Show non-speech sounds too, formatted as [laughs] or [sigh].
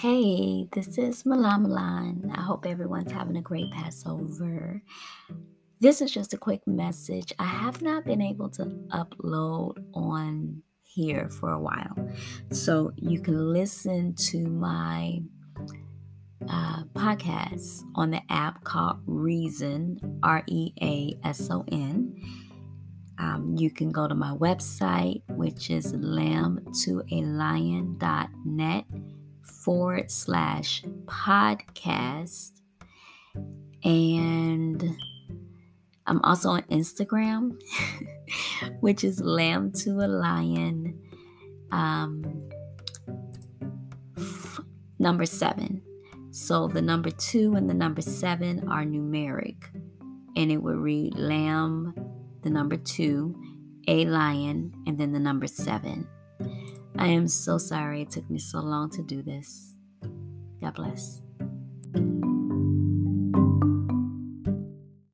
Hey, this is Malamalan. I hope everyone's having a great Passover. This is just a quick message. I have not been able to upload on here for a while. So you can listen to my uh, podcast on the app called Reason, R E A S O N. Um, you can go to my website, which is lamb2alion.net forward slash podcast. And I'm also on Instagram, [laughs] which is lamb to a lion um, f- number seven. So the number two and the number seven are numeric, and it would read lamb, the number two, a lion, and then the number seven. I am so sorry it took me so long to do this. God bless.